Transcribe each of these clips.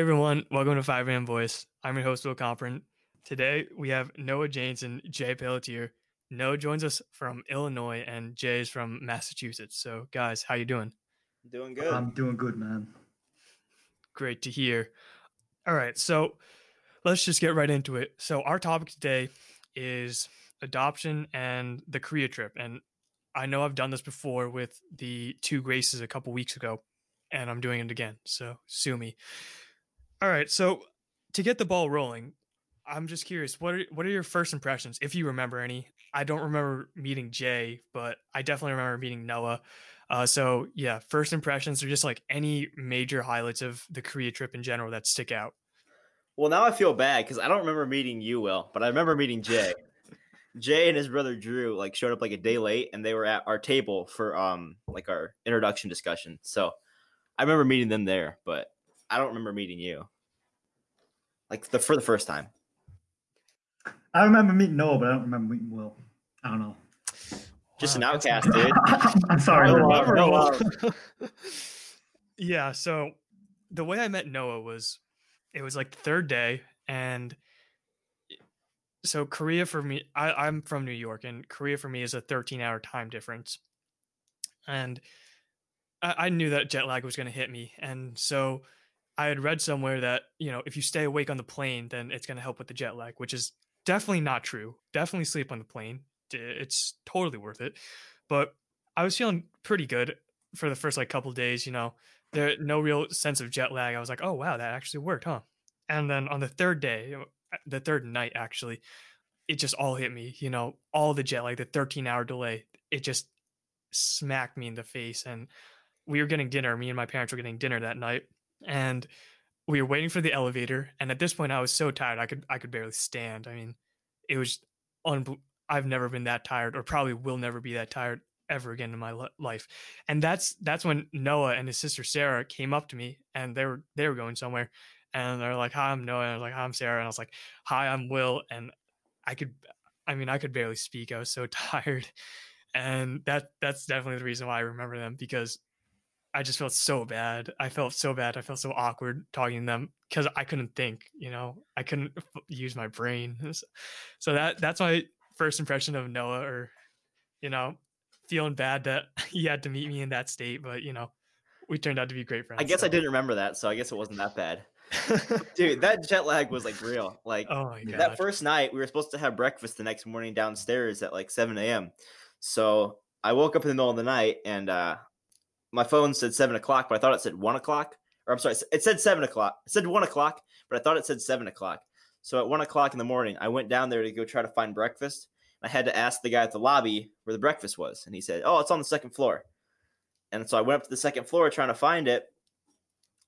everyone, welcome to 5 AM Voice. I'm your host, Will Comprin. Today we have Noah Janes and Jay Pelletier. Noah joins us from Illinois and Jay is from Massachusetts. So guys, how you doing? Doing good. I'm doing good, man. Great to hear. All right, so let's just get right into it. So our topic today is adoption and the Korea trip. And I know I've done this before with the two graces a couple weeks ago, and I'm doing it again. So sue me. All right, so to get the ball rolling, I'm just curious what are what are your first impressions, if you remember any? I don't remember meeting Jay, but I definitely remember meeting Noah. Uh, so yeah, first impressions are just like any major highlights of the Korea trip in general that stick out. Well, now I feel bad because I don't remember meeting you, Will, but I remember meeting Jay. Jay and his brother Drew like showed up like a day late, and they were at our table for um like our introduction discussion. So I remember meeting them there, but I don't remember meeting you. Like the for the first time. I remember meeting Noah, but I don't remember meeting Will. I don't know. Just an Wow, that's outcast, dude. I'm sorry. Oh, uh, man. wow. Remember no, uh, Noah. yeah, so the way I met Noah was it was like the third day and so Korea for me I, I'm from New York and Korea for me is a 13 hour time difference. And I, I knew that jet lag was gonna hit me. And so I had read somewhere that, you know, if you stay awake on the plane, then it's gonna help with the jet lag, which is definitely not true. Definitely sleep on the plane. It's totally worth it. But I was feeling pretty good for the first like couple days, you know. There no real sense of jet lag. I was like, "Oh, wow, that actually worked, huh?" And then on the third day, uh, the third night actually, it just all hit me, you know, all the jet lag, the 13-hour delay. It just smacked me in the face and we were getting dinner. Me and my parents were getting dinner that night and we were waiting for the elevator and at this point I was so tired I could I could barely stand. I mean, it was unbel- I've never been that tired or probably will never be that tired ever again in my li- life. And that's that's when Noah and his sister Sarah came up to me and they were they were going somewhere and they're like, "Hi, I'm Noah." And I was like, "Hi, I'm Sarah." And I was like, "Hi, I'm Will." And I could I mean, I could barely speak. I was so tired. And that that's definitely the reason why I remember them because I just felt so bad. I felt so bad. I felt so awkward talking to them because I couldn't think. You know, I couldn't f- use my brain. So that that's my first impression of Noah, or you know, feeling bad that he had to meet me in that state. But you know, we turned out to be great friends. I guess I didn't remember that, so I guess it wasn't that bad. Dude, that jet lag was like real. Like oh my god. that first night we were supposed to have breakfast the next morning downstairs at like 7 a.m so i woke up in the middle of the night and uh my phone said 7 o'clock but i thought it said 1 o'clock or i'm sorry it said 7 o'clock it said 1 o'clock but i thought it said 7 o'clock. So at 1 o'clock in the morning i went down there to go try to find breakfast. I had to ask the guy at the lobby where the breakfast was and he said oh it's on the second floor. And so i went up to the second floor trying to find it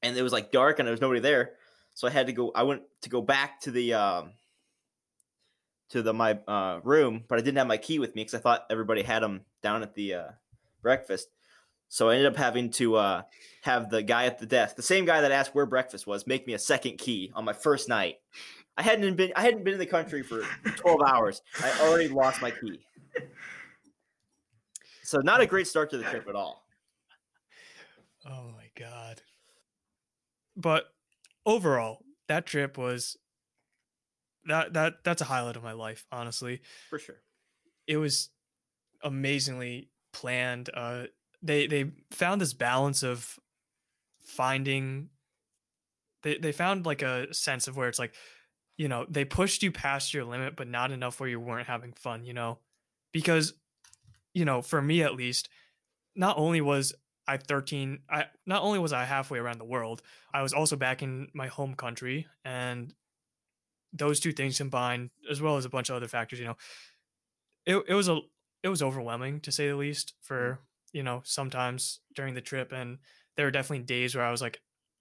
and it was like dark and there was nobody there. So i had to go i went to go back to the um to the my uh, room, but I didn't have my key with me because I thought everybody had them down at the uh, breakfast. So I ended up having to uh, have the guy at the desk, the same guy that asked where breakfast was, make me a second key on my first night. I hadn't been I hadn't been in the country for 12 hours. I already lost my key. So not a great start to the trip at all. Oh my god. But overall, that trip was that that that's a highlight of my life, honestly. For sure. It was amazingly planned. Uh they they found this balance of finding they they found like a sense of where it's like, you know, they pushed you past your limit but not enough where you weren't having fun, you know? Because you know, for me at least, not only was I 13 I not only was I halfway around the world, I was also back in my home country and those two things combined as well as a bunch of other factors, you know. It it was a it was overwhelming to say the least for, hmm. You know, sometimes during the trip and there were definitely days where I was like,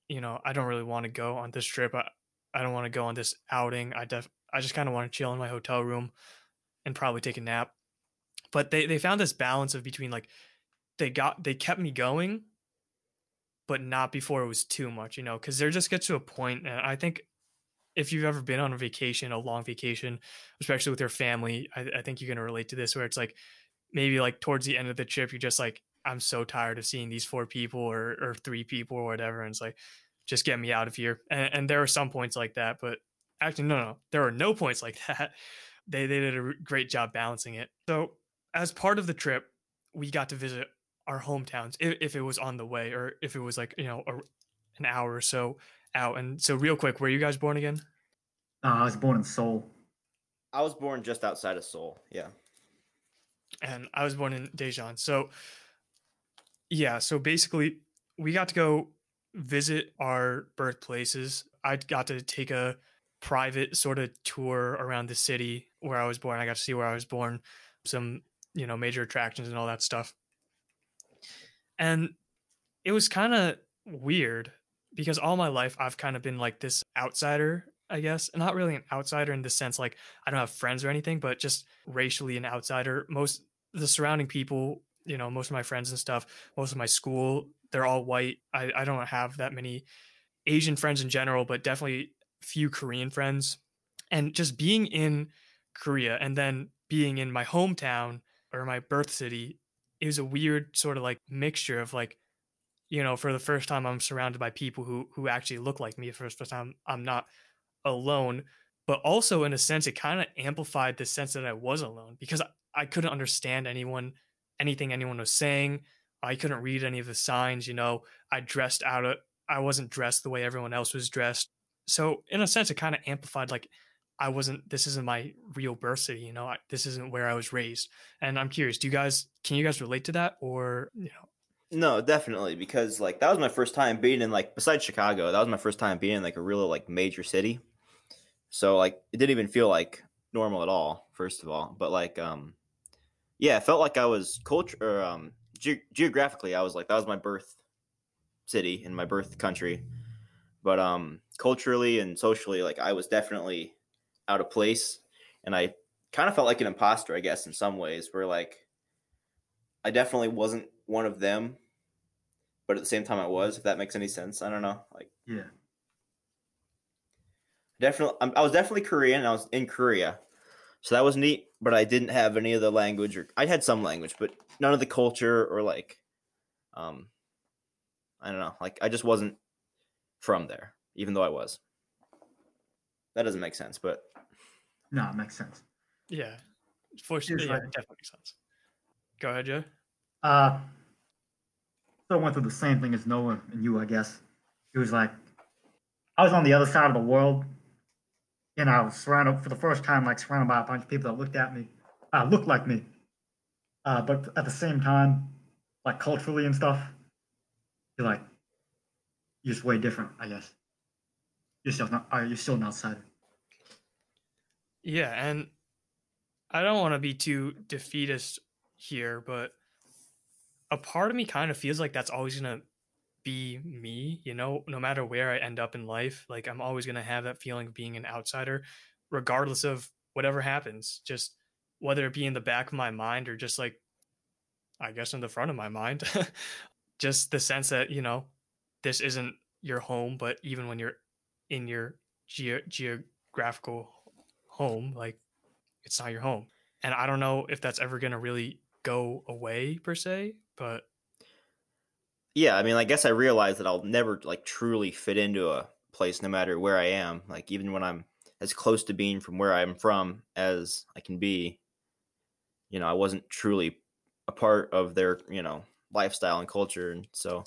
you know, I don't really want to go on this trip. I, I don't want to go on this outing. I def I just kind of want to chill in my hotel room and probably take a nap. But they they found this balance of between like they got they kept me going but not before it was too much you know because there just gets to a point and i think if you've ever been on a vacation a long vacation especially with your family i, I think you're to relate to this where it's like maybe like towards the end of the trip you're just like i'm so tired of seeing these four people or or three people or whatever and it's like just get me out of here. And, and there are some points like that, but actually, no, no, there are no points like that. They, they did a great job balancing it. So, as part of the trip, we got to visit our hometowns if, if it was on the way or if it was like, you know, a, an hour or so out. And so, real quick, were you guys born again? Uh, I was born in Seoul. I was born just outside of Seoul. Yeah. And I was born in Daejeon. So, yeah. So basically, we got to go visit our birthplaces. I got to take a private sort of tour around the city where I was born. I got to see where I was born, some, you know, major attractions and all that stuff. And it was kind of weird because all my life I've kind of been like this outsider, I guess. Not really an outsider in the sense like I don't have friends or anything, but just racially an outsider. Most the surrounding people, you know, most of my friends and stuff, most of my school, they're all white. I, I don't have that many Asian friends in general, but definitely few Korean friends. And just being in Korea and then being in my hometown or my birth city is a weird sort of like mixture of like, you know, for the first time I'm surrounded by people who who actually look like me. For the first time I'm not alone. But also in a sense, it kind of amplified the sense that I was alone because I, I couldn't understand anyone, anything anyone was saying. I couldn't read any of the signs, you know. I dressed out of I wasn't dressed the way everyone else was dressed. So in a sense, it kind of amplified like I wasn't. This isn't my real birth city. You know, I, this isn't where I was raised. And I'm curious. Do you guys? Can you guys relate to that, or you know? No, definitely because like that was my first time being in like besides Chicago, that was my first time being in like a real like major city. So like it didn't even feel like normal at all. First of all, but like um, yeah, it felt like I was culture or um ge- geographically I was like that was my birth city and my birth country, but um culturally and socially like I was definitely out of place and I kind of felt like an imposter, I guess, in some ways, where like I definitely wasn't one of them, but at the same time I was, if that makes any sense. I don't know. Like Yeah. Definitely I was definitely Korean and I was in Korea. So that was neat, but I didn't have any of the language or I had some language, but none of the culture or like um I don't know, like I just wasn't from there, even though I was. That doesn't make sense, but No, it makes sense. Yeah, for sure. Yeah, like- definitely makes sense. Go ahead, Joe. Uh, so I went through the same thing as Noah and you, I guess. It was like I was on the other side of the world, and I was surrounded for the first time, like surrounded by a bunch of people that looked at me, uh, looked like me. Uh, but at the same time, like culturally and stuff, you're like you're just way different, I guess. You're still not. Uh, you're still an outsider. Yeah, and I don't want to be too defeatist here, but a part of me kind of feels like that's always to be me, you know, no matter where I end up in life, like I'm always going to have that feeling of being an outsider regardless of whatever happens, just whether it be in the back of my mind or just like I guess in the front of my mind. just the sense that, you know, this isn't your home, but even when you're in your ge- geographical home like it's not your home and i don't know if that's ever going to really go away per se but yeah, I mean, I guess I realize that I'll never like truly fit into a place no matter where I am. Like even when I'm as close to being from where I'm from as I can be, you know, I wasn't truly a part of their, you know, lifestyle and culture. And so,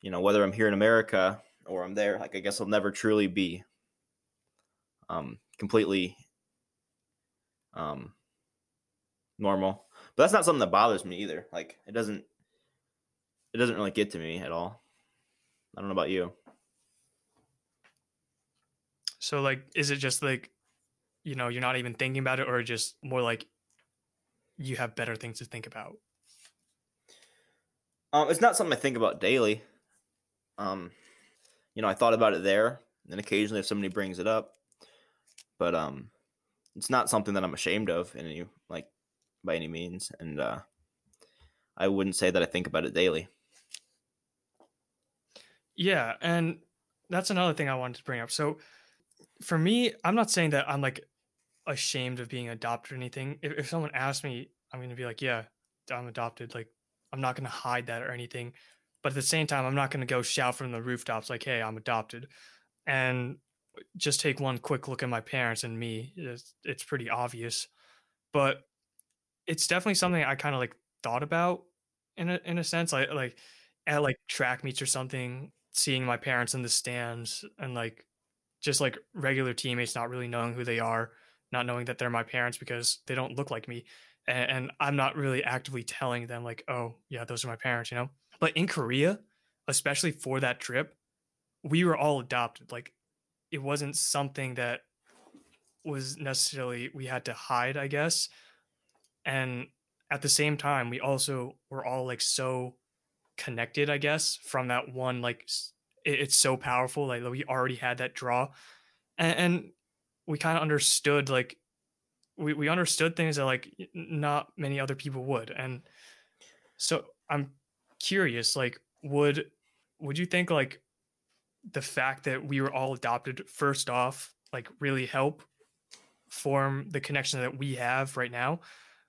you know, whether I'm here in America or I'm there, like I guess I'll never truly be um completely um normal. But that's not something that bothers me either. Like it doesn't it doesn't really get to me at all. I don't know about you. so like is it just like you know you're not even thinking about it or just more like you have better things to think about Um, it's not something I think about daily. Um, you know, I thought about it there, and occasionally if somebody brings it up, but um, it's not something that I'm ashamed of in any like by any means, and uh, I wouldn't say that I think about it daily. Yeah and that's another thing i wanted to bring up. So for me i'm not saying that i'm like ashamed of being adopted or anything. If, if someone asks me i'm going to be like yeah i'm adopted like i'm not going to hide that or anything. But at the same time, I'm not going to go shout from the rooftops like, "Hey, I'm adopted," and just take one quick look at my parents and me. It's, it's pretty obvious, but it's definitely something I kind of like thought about in a in a sense, like like at like track meets or something, seeing my parents in the stands and like just like regular teammates not really knowing who they are, not knowing that they're my parents because they don't look like me. And, and I'm not really actively telling them, like, oh, yeah, those are my parents, you know? But in Korea, especially for that trip, we were all adopted. Like, it wasn't something that was necessarily we had to hide, I guess. And at the same time, we also were all like so connected, I guess, from that one like it, it's so powerful. Like we already had that draw, and, and we kind of understood like we we understood things that like not many other people would, and so I'm curious, like would would you think like the fact that we were all adopted first off like really help form the connection that we have right now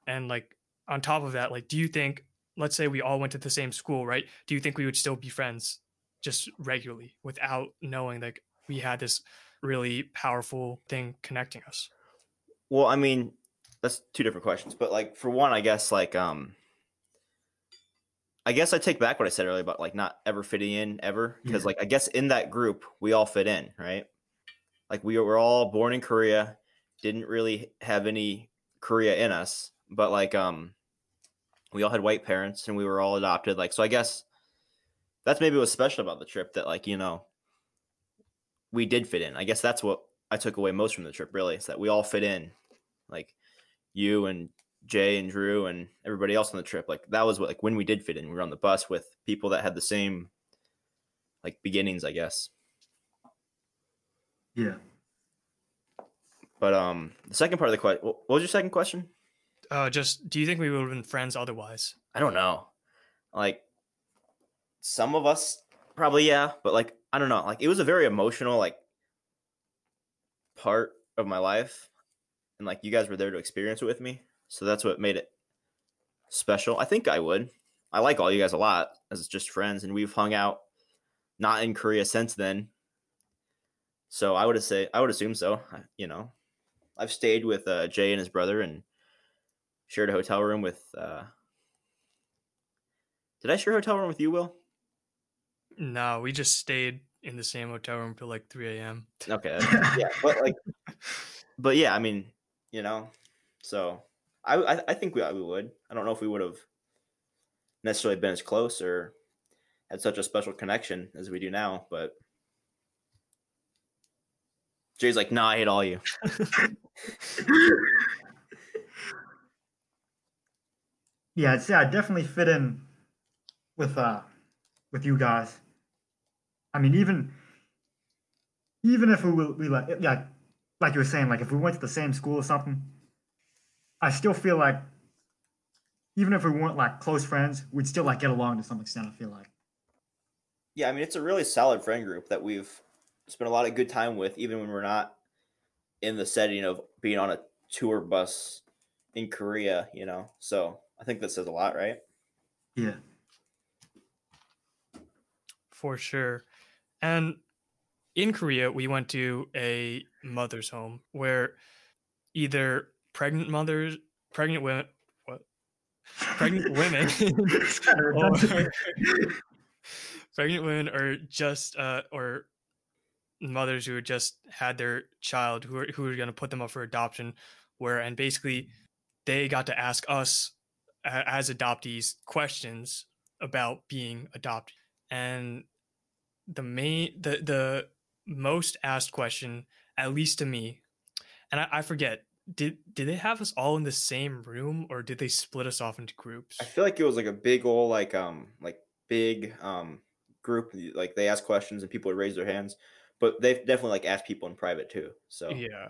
and like on top of that like do you think let's say we all went to the same school right do you think we would still be friends just regularly without knowing that we had this really powerful thing connecting us? Well, I mean, that's two different questions. But like for one, I guess like um I guess I take back what I said earlier about like not ever fitting in ever because yeah. like I guess in that group we all fit in, right? Like we were all born in Korea, didn't really have any Korea in us, but like um we all had white parents and we were all adopted like so I guess that's maybe what's special about the trip that like you know we did fit in. I guess that's what i took away most from the trip really is that we all fit in. Like you and jay and drew and everybody else on the trip like that was what like when we did fit in we were on the bus with people that had the same like beginnings i guess. Yeah. But um the second part of the question what was your second question uh just do you think we would have been friends otherwise i don't know like some of us probably yeah, but like I don't know, like it was a very emotional like part of my life and like you guys were there to experience it with me. So that's what made it special. I think I would. I like all you guys a lot as just friends and we've hung out not in Korea since then. So I would say I would assume so, you know. I've stayed with uh, Jay and his brother and shared a hotel room with uh Did I share a hotel room with you, Will? No, we just stayed in the same hotel room till like 3 a.m. Okay. Yeah, but like, but yeah, I mean, you know, so I I, I think we we would. I don't know if we would have necessarily been as close or had such a special connection as we do now, but Jay's like, nah, I hate all you. yeah, I'd say I definitely fit in with uh with you guys. I mean, even even if we we like, yeah, like you were saying, like if we went to the same school or something, I still feel like even if we weren't like close friends, we'd still like get along to some extent. I feel like. Yeah, I mean, it's a really solid friend group that we've spent a lot of good time with, even when we're not in the setting of being on a tour bus in Korea. You know, so I think that says a lot, right? Yeah. For sure. And in Korea, we went to a mother's home where either pregnant mothers, pregnant women, what? Pregnant women, or, pregnant women, or just uh, or mothers who just had their child who are who were going to put them up for adoption, where and basically they got to ask us as adoptees questions about being adopted and the main the the most asked question, at least to me, and I, I forget did did they have us all in the same room or did they split us off into groups? I feel like it was like a big old like um like big um group like they asked questions and people would raise their hands, but they've definitely like asked people in private too. So yeah,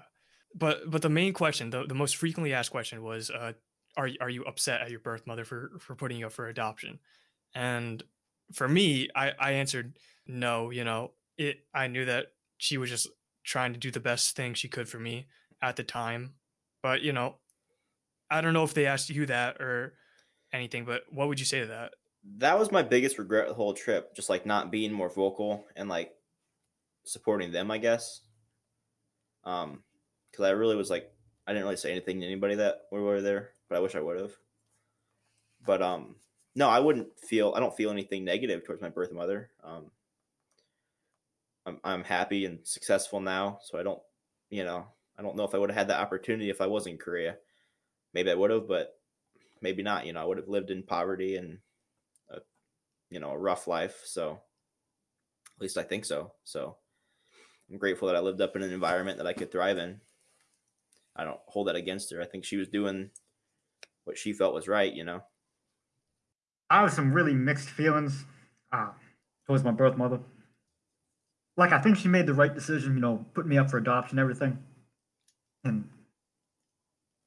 but but the main question, the, the most frequently asked question was, uh, are are you upset at your birth mother for for putting you up for adoption? And for me, I I answered no, you know, it I knew that she was just trying to do the best thing she could for me at the time. But, you know, I don't know if they asked you that or anything, but what would you say to that? that was my biggest regret the whole trip, just like not being more vocal and like supporting them, I guess. Um, because I really was like, I didn't really say anything to anybody that we were there, but I wish I would have. But um, no, I wouldn't feel. I don't feel anything negative towards my birth mother. Um, I'm I'm happy and successful now, so I don't, you know, I don't know if I would have had that opportunity if I was in Korea. Maybe I would have, but maybe not. You know, I would have lived in poverty and, a, you know, a rough life. So, at least I think so. So, I'm grateful that I lived up in an environment that I could thrive in. I don't hold that against her. I think she was doing what she felt was right. You know. I have some really mixed feelings uh, towards my birth mother. Like, I think she made the right decision, you know, putting me up for adoption and everything. And,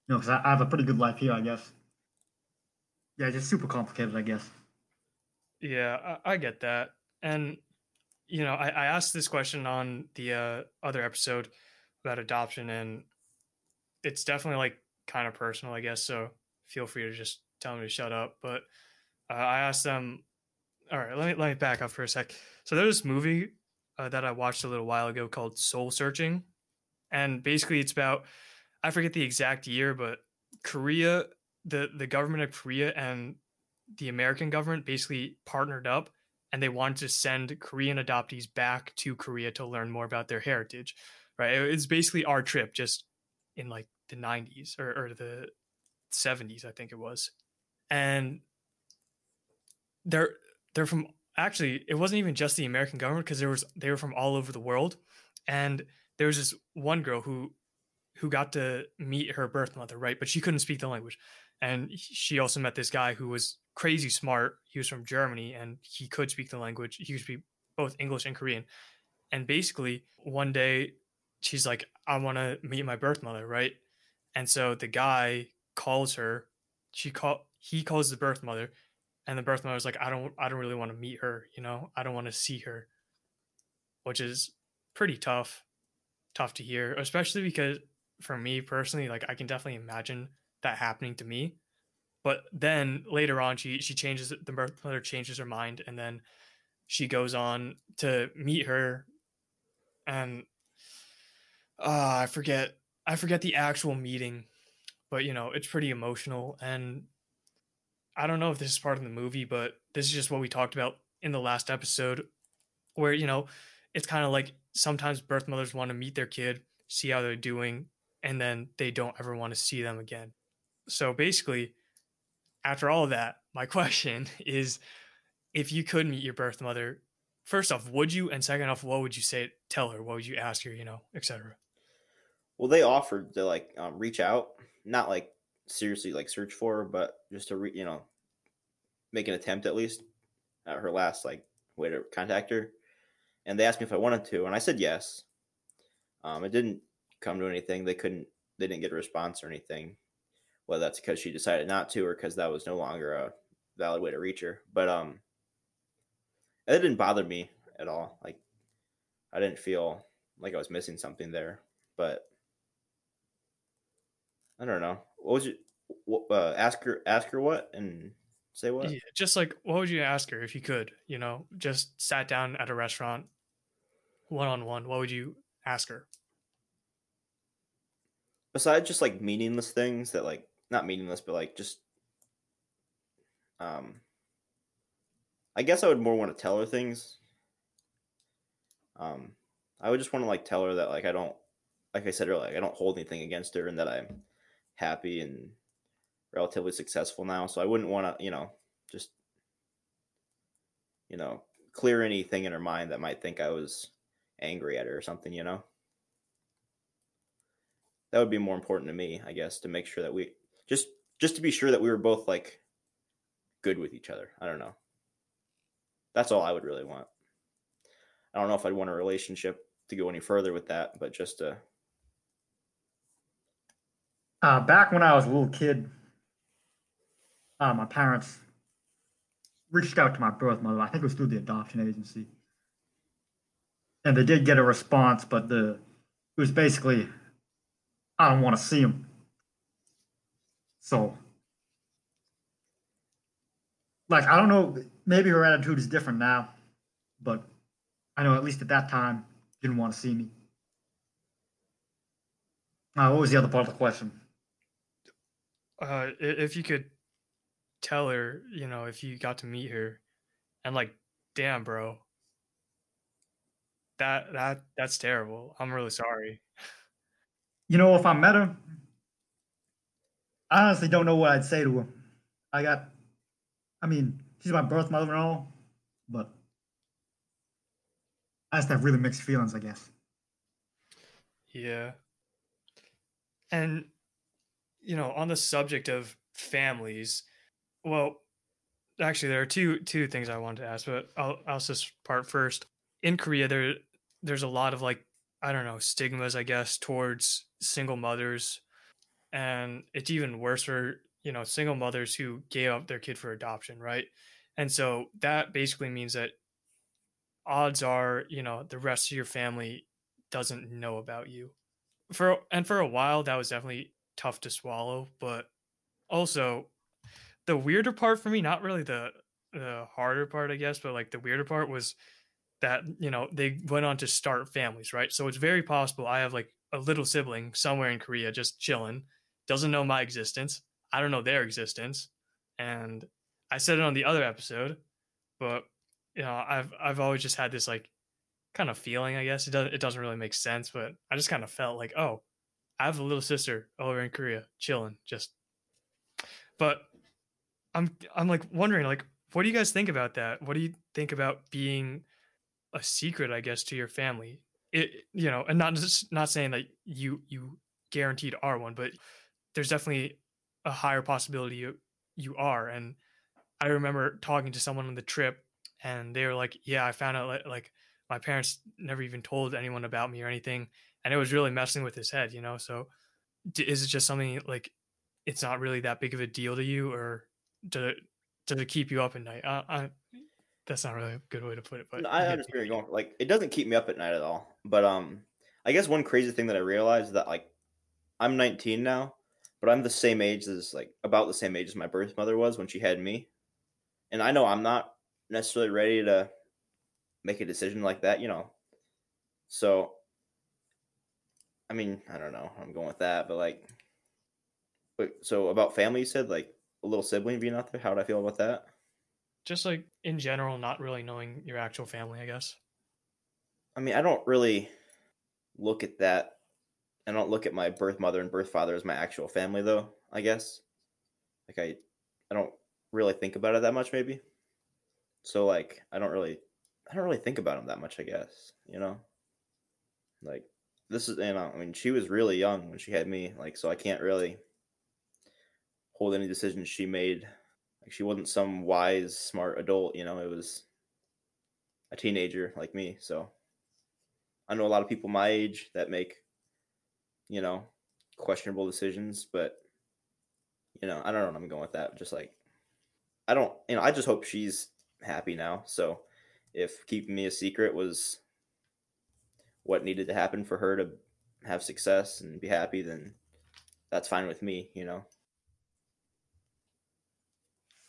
you know, because I, I have a pretty good life here, I guess. Yeah, just super complicated, I guess. Yeah, I, I get that. And, you know, I, I asked this question on the uh, other episode about adoption, and it's definitely like kind of personal, I guess. So feel free to just tell me to shut up. But uh, I asked them, all right, let me, let me back up for a sec. So there's this movie uh, that I watched a little while ago called Seoul Searching. And basically, it's about, I forget the exact year, but Korea, the, the government of Korea and the American government basically partnered up and they wanted to send Korean adoptees back to Korea to learn more about their heritage. Right. It's basically our trip, just in like the 90s or, or the 70s, I think it was. And they're they're from actually it wasn't even just the American government because there was they were from all over the world. And there was this one girl who who got to meet her birth mother, right? But she couldn't speak the language. And she also met this guy who was crazy smart. He was from Germany and he could speak the language. He could speak both English and Korean. And basically, one day she's like, I want to meet my birth mother, right? And so the guy calls her. She call he calls the birth mother, and the birth mother was like, I don't I don't really want to meet her, you know, I don't want to see her, which is pretty tough, tough to hear, especially because for me personally, like I can definitely imagine that happening to me. But then later on, she she changes the birth mother changes her mind, and then she goes on to meet her, and uh, I forget I forget the actual meeting, but you know it's pretty emotional, and I don't know if this is part of the movie, but this is just what we talked about in the last episode, where you know it's kind of like sometimes birth mothers want to meet their kid, see how they're doing, and then they don't ever want to see them again. So basically, after all of that, my question is if you could meet your birth mother, first off, would you? And second off, what would you say? Tell her, what would you ask her, you know, etc. Well, they offered to like um, reach out, not like seriously like search for her, but just to re- you know make an attempt at least at her last like way to contact her. And they asked me if I wanted to, and I said yes. Um, it didn't come to anything. They couldn't. They didn't get a response or anything. Whether that's because she decided not to, or because that was no longer a valid way to reach her. But um, it didn't bother me at all. Like I didn't feel like I was missing something there. But I don't know. What was it? Uh, ask her. Ask her what and say what? Yeah, just like what would you ask her if you could? You know, just sat down at a restaurant, one on one. What would you ask her? Besides just like meaningless things that like not meaningless, but like just um. I guess I would more want to tell her things. Um, I would just want to like tell her that like I don't, like I said earlier, like, I don't hold anything against her, and that I'm happy and relatively successful now. So I wouldn't want to, you know, just, you know, clear anything in her mind that might think I was angry at her or something, you know? That would be more important to me, I guess, to make sure that we just just to be sure that we were both like good with each other. I don't know. That's all I would really want. I don't know if I'd want a relationship to go any further with that, but just to uh, back when I was a little kid, uh, my parents reached out to my birth mother. I think it was through the adoption agency, and they did get a response, but the it was basically, I don't want to see him. So, like I don't know, maybe her attitude is different now, but I know at least at that time didn't want to see me. Uh, what was the other part of the question? Uh, if you could tell her, you know, if you got to meet her, and like, damn, bro, that that that's terrible. I'm really sorry. You know, if I met her, I honestly don't know what I'd say to her. I got, I mean, she's my birth mother and all, but I just have really mixed feelings, I guess. Yeah. And you know, on the subject of families, well, actually there are two two things I wanted to ask, but I'll I'll just part first. In Korea there there's a lot of like I don't know, stigmas I guess towards single mothers and it's even worse for, you know, single mothers who gave up their kid for adoption, right? And so that basically means that odds are, you know, the rest of your family doesn't know about you for and for a while that was definitely tough to swallow but also the weirder part for me not really the the harder part i guess but like the weirder part was that you know they went on to start families right so it's very possible i have like a little sibling somewhere in korea just chilling doesn't know my existence i don't know their existence and i said it on the other episode but you know i've i've always just had this like kind of feeling, I guess. It doesn't it doesn't really make sense, but I just kind of felt like, oh, I have a little sister over in Korea chilling, just but I'm I'm like wondering like what do you guys think about that? What do you think about being a secret, I guess, to your family? It you know, and not just not saying that you you guaranteed are one, but there's definitely a higher possibility you you are. And I remember talking to someone on the trip and they were like, Yeah, I found out like, like my parents never even told anyone about me or anything and it was really messing with his head you know so d- is it just something like it's not really that big of a deal to you or to does it keep you up at night I, I that's not really a good way to put it but No, I understand where you're going. Like, it doesn't keep me up at night at all. But um, I guess one crazy thing that I realized is that like, I'm 19 now, but I'm the same age as like about the same age as my birth mother was when she had me, and I know I'm not necessarily ready to make a decision like that, you know. So, I mean, I don't know. I'm going with that, but like, wait, so about family, you said like a little sibling being out there. How would I feel about that? just like in general not really knowing your actual family i guess I mean, I don't really look at that. I don't look at my birth mother and birth father as my actual family, though. I guess, like I, I don't really think about it that much, maybe. So like, I don't really, I don't really think about them that much. I guess you know, like this is, you know, I mean, she was really young when she had me, like, so I can't really hold any decisions she made. Like, she wasn't some wise, smart adult, you know. It was a teenager like me, so. I know a lot of people my age that make, you know, questionable decisions, but you know, I don't know what I'm going with that. Just like I don't you know, I just hope she's happy now. So if keeping me a secret was what needed to happen for her to have success and be happy, then that's fine with me, you know.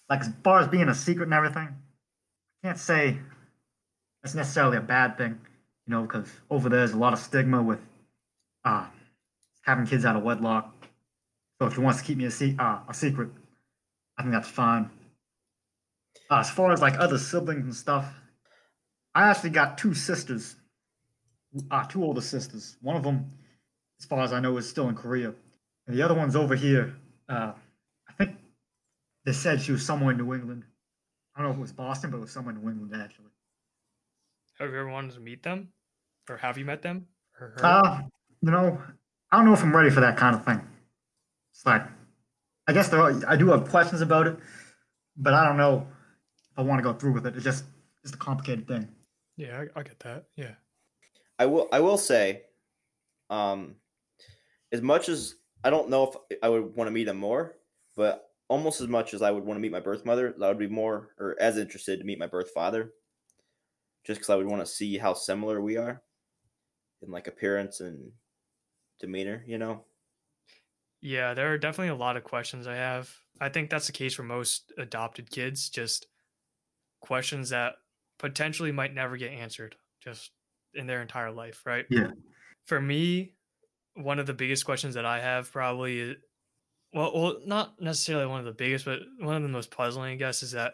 Like as far as being a secret and everything, I can't say that's necessarily a bad thing, you know, because over there's a lot of stigma with uh, having kids out of wedlock. So if she wants to keep me a, se- uh, a secret, I think that's fine. Uh, as far as like other siblings and stuff, I actually got two sisters, uh, two older sisters. One of them, as far as I know, is still in Korea, and the other one's over here. Uh, I think they said she was somewhere in New England. I don't know if it was Boston, but it was somewhere in New England actually. have you ever wanted to meet them or have you met them or? Uh, you know, I don't know if I'm ready for that kind of thing. It's like, I guess there are, I do have questions about it, but I don't know if I want to go through with it. It's just it's a complicated thing. yeah I, I get that yeah I will I will say, um, as much as I don't know if I would want to meet him more, but almost as much as I would want to meet my birth mother, I would be more or as interested to meet my birth father, just because I would want to see how similar we are in like appearance and demeanor. You know, Yeah, there are definitely a lot of questions I have. I think that's the case for most adopted kids. Just questions that potentially might never get answered just in their entire life, right? Yeah. For me, one of the biggest questions that I have probably is well, well, not necessarily one of the biggest, but one of the most puzzling, I guess, is that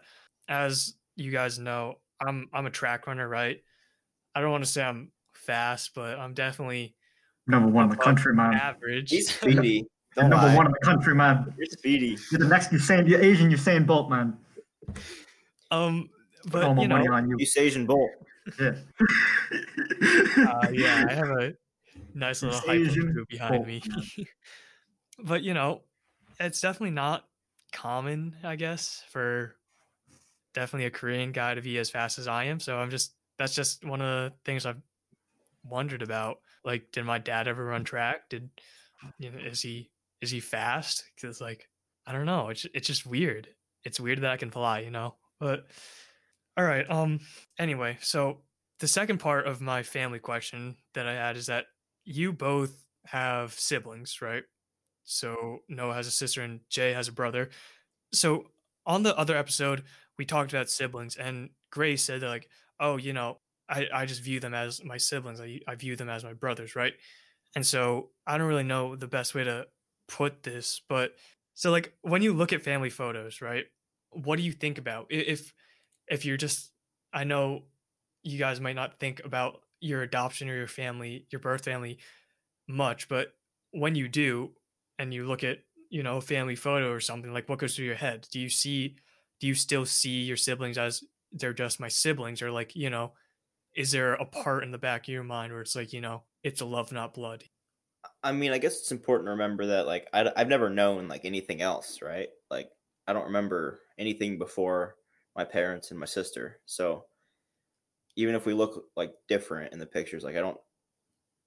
as you guys know, I'm I'm a track runner, right? I don't want to say I'm fast, but I'm definitely Number one in the country, man. average. He's speedy. You're Don't number lie. one in the country, man. You're speedy. You're the next Usain, you're Asian Usain Bolt, man. um, Put all but my you know, money on you. You Asian Bolt. Yeah. uh, yeah, I have a nice little hype Asian behind Bolt, me. but you know, it's definitely not common, I guess, for definitely a Korean guy to be as fast as I am. So I'm just that's just one of the things I've wondered about. Like, did my dad ever run track? Did you know? Is he is he fast? Because like I don't know. It's it's just weird. It's weird that I can fly, you know. But all right. Um. Anyway, so the second part of my family question that I had is that you both have siblings, right? So Noah has a sister and Jay has a brother. So on the other episode, we talked about siblings, and Grace said that like, oh, you know, I, I just view them as my siblings. I, I view them as my brothers, right? And so I don't really know the best way to put this, but so like when you look at family photos, right? What do you think about if if you're just I know you guys might not think about your adoption or your family, your birth family much, but when you do and you look at, you know, a family photo or something, like what goes through your head? Do you see do you still see your siblings as they're just my siblings or like, you know, is there a part in the back of your mind where it's like, you know, it's a love not blood? I mean, I guess it's important to remember that like I, have never known like anything else, right? Like I don't remember anything before my parents and my sister. So even if we look like different in the pictures, like I don't,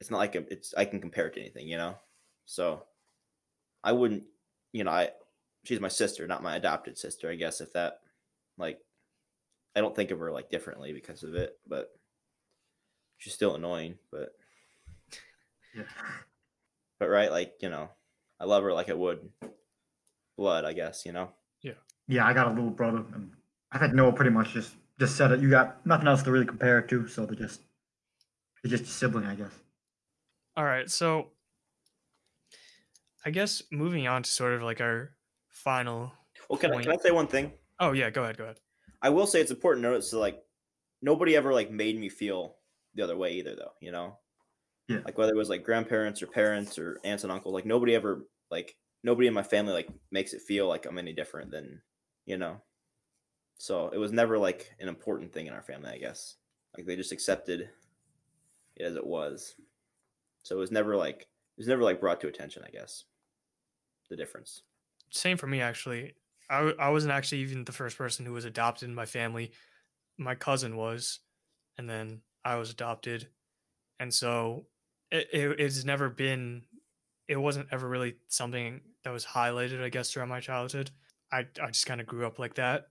it's not like a, it's I can compare it to anything, you know. So I wouldn't, you know, I she's my sister, not my adopted sister. I guess if that, like, I don't think of her like differently because of it, but she's still annoying. But Yeah. but right, like you know, I love her like I would blood. I guess you know. Yeah, Yeah, I got a little brother, and I think Noah pretty much just just said it. You got nothing else to really compare it to, so they're just they're just a sibling, I guess. All right, so I guess moving on to sort of like our final. Well, can I, can I say one thing? Oh yeah, go ahead, go ahead. I will say it's important to notice that like nobody ever like made me feel the other way either, though. You know, Yeah. like whether it was like grandparents or parents or aunts and uncles, like nobody ever like nobody in my family like makes it feel like I'm any different than you know. So it was never like an important thing in our family, I guess. Like they just accepted it as it was. So it was never like it was never like brought to attention, I guess. The difference. Same for me actually. I I wasn't actually even the first person who was adopted in my family. My cousin was, and then I was adopted, and so it, it it's never been. It wasn't ever really something that was highlighted, I guess, throughout my childhood. I I just kind of grew up like that,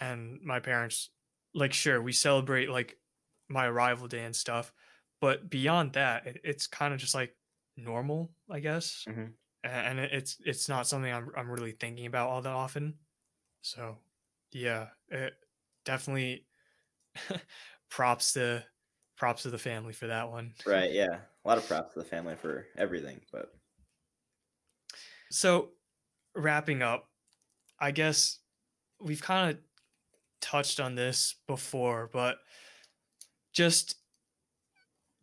and my parents, like, sure, we celebrate like my arrival day and stuff, but beyond that, it, it's kind of just like normal, I guess Mhm. and it- it's it's not something I'm I'm really thinking about all that often. So, yeah, it definitely props to props to the family for that one. Right, yeah. A lot of props to the family for everything, but So, wrapping up, I guess we've kind of touched on this before, but just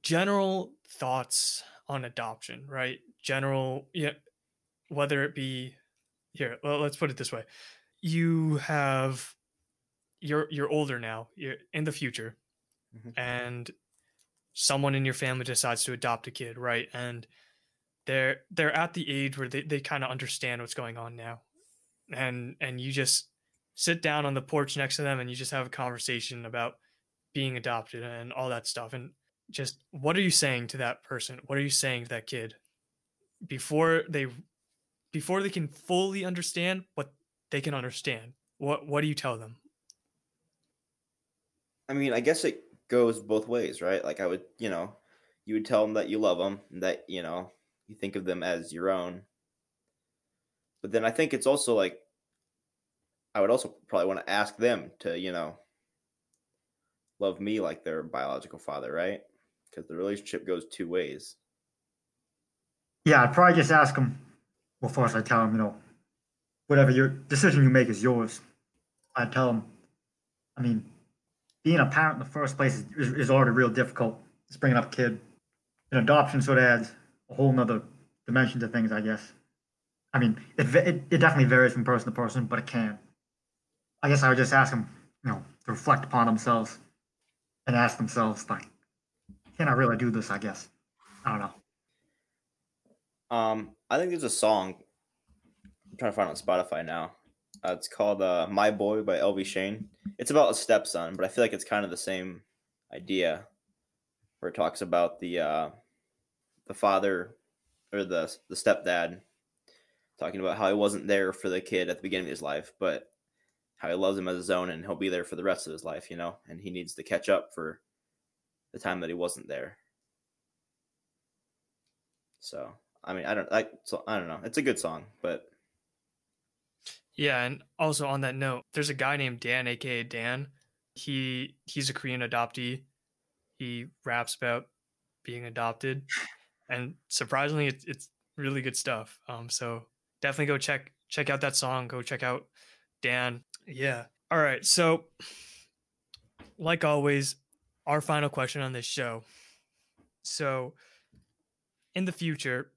general thoughts on adoption, right? General, yeah, whether it be here, well, let's put it this way: you have you're you're older now, you're in the future, Mhm. and someone in your family decides to adopt a kid, right? And they're they're at the age where they, they kind of understand what's going on now and and you just sit down on the porch next to them and you just have a conversation about being adopted and all that stuff and just what are you saying to that person what are you saying to that kid before they before they can fully understand what they can understand what what do you tell them I mean, I guess it goes both ways, right? Like I would, you know, you would tell them that you love them, that you know you think of them as your own. But then I think it's also like I would also probably want to ask them to, you know, love me like their biological father, right? Because the relationship goes two ways. Yeah, I'd probably just ask them. Well, first I tell them, you know, whatever your decision you make is yours. I tell them, I mean, being a parent in the first place is, is, already real difficult. Just bringing up a kid. And adoption sort of adds a whole nother dimension to things, I guess. I mean, it, it, it definitely varies from person to person, but it can. I guess I would just ask them, you know, to reflect upon themselves and ask themselves, like, can I really do this? I guess. I don't know. Um, I think there's a song I'm trying to find on Spotify now. Uh, it's called uh, "My Boy" by Elvie Shane. It's about a stepson, but I feel like it's kind of the same idea, where it talks about the uh, the father or the the stepdad talking about how he wasn't there for the kid at the beginning of his life, but how he loves him as his own, and he'll be there for the rest of his life, you know, and he needs to catch up for the time that he wasn't there. So, I mean, I don't like, so I don't know. It's a good song, but Yeah, and also on that note, there's a guy named Dan, aka Dan. He he's a Korean adoptee. He raps about being adopted, and surprisingly, it's it's really good stuff. Um, so definitely go check check out that song. Go check out Dan. Yeah. All right. So, like always, our final question on this show. So, in the future,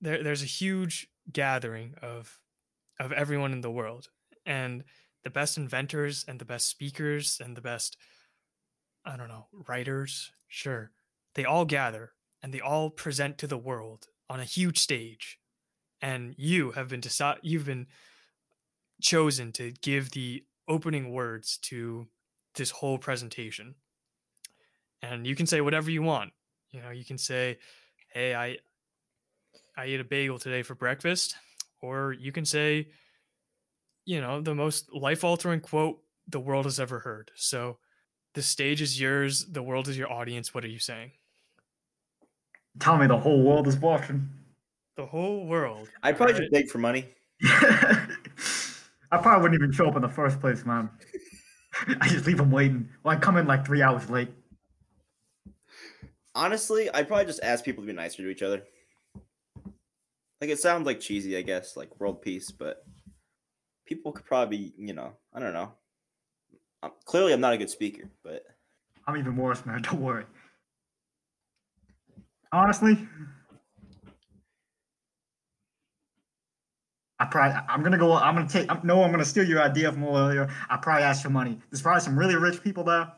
there there's a huge gathering of of everyone in the world and the best inventors and the best speakers and the best i don't know writers sure they all gather and they all present to the world on a huge stage and you have been decided you've been chosen to give the opening words to this whole presentation and you can say whatever you want you know you can say hey i i ate a bagel today for breakfast or you can say you know the most life altering quote the world has ever heard so the stage is yours the world is your audience what are you saying Tell me the whole world is watching. the whole world I'd probably Right. just beg for money. I probably wouldn't even show up in the first place, man. I just leave them waiting. Well, I come in like three hours late. Honestly, I'd probably just ask people to be nicer to each other. Like it sounds like cheesy, I guess, like world peace, but people could probably, you know, I don't know. Um, clearly, I'm not a good speaker, but I'm even worse, man. Don't worry. Honestly, I probably I'm gonna go. I'm gonna take. I'm, no, I'm gonna steal your idea from earlier. I probably ask for money. There's probably some really rich people there.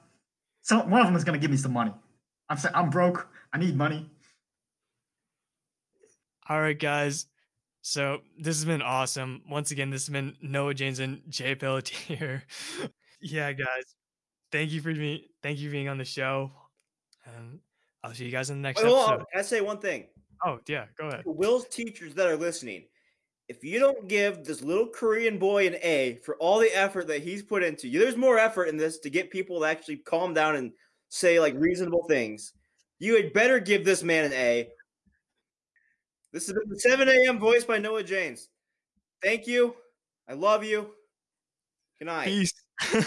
So one of them is gonna give me some money. I'm sa- I'm broke. I need money. all right guys so this has been awesome once again this has been noah james and jay pelletier yeah guys thank you for me thank you for being on the show and i'll see you guys in the next Wait, hold on. episode I say one thing? oh yeah go ahead Will's teachers that are listening, if you don't give this little Korean boy an A for all the effort that he's put into, you, there's more effort in this to get people to actually calm down and say like reasonable things. You had better give this man an A. This has been the 7 a.m. voice by Noah James. Thank you. I love you. Good night. peace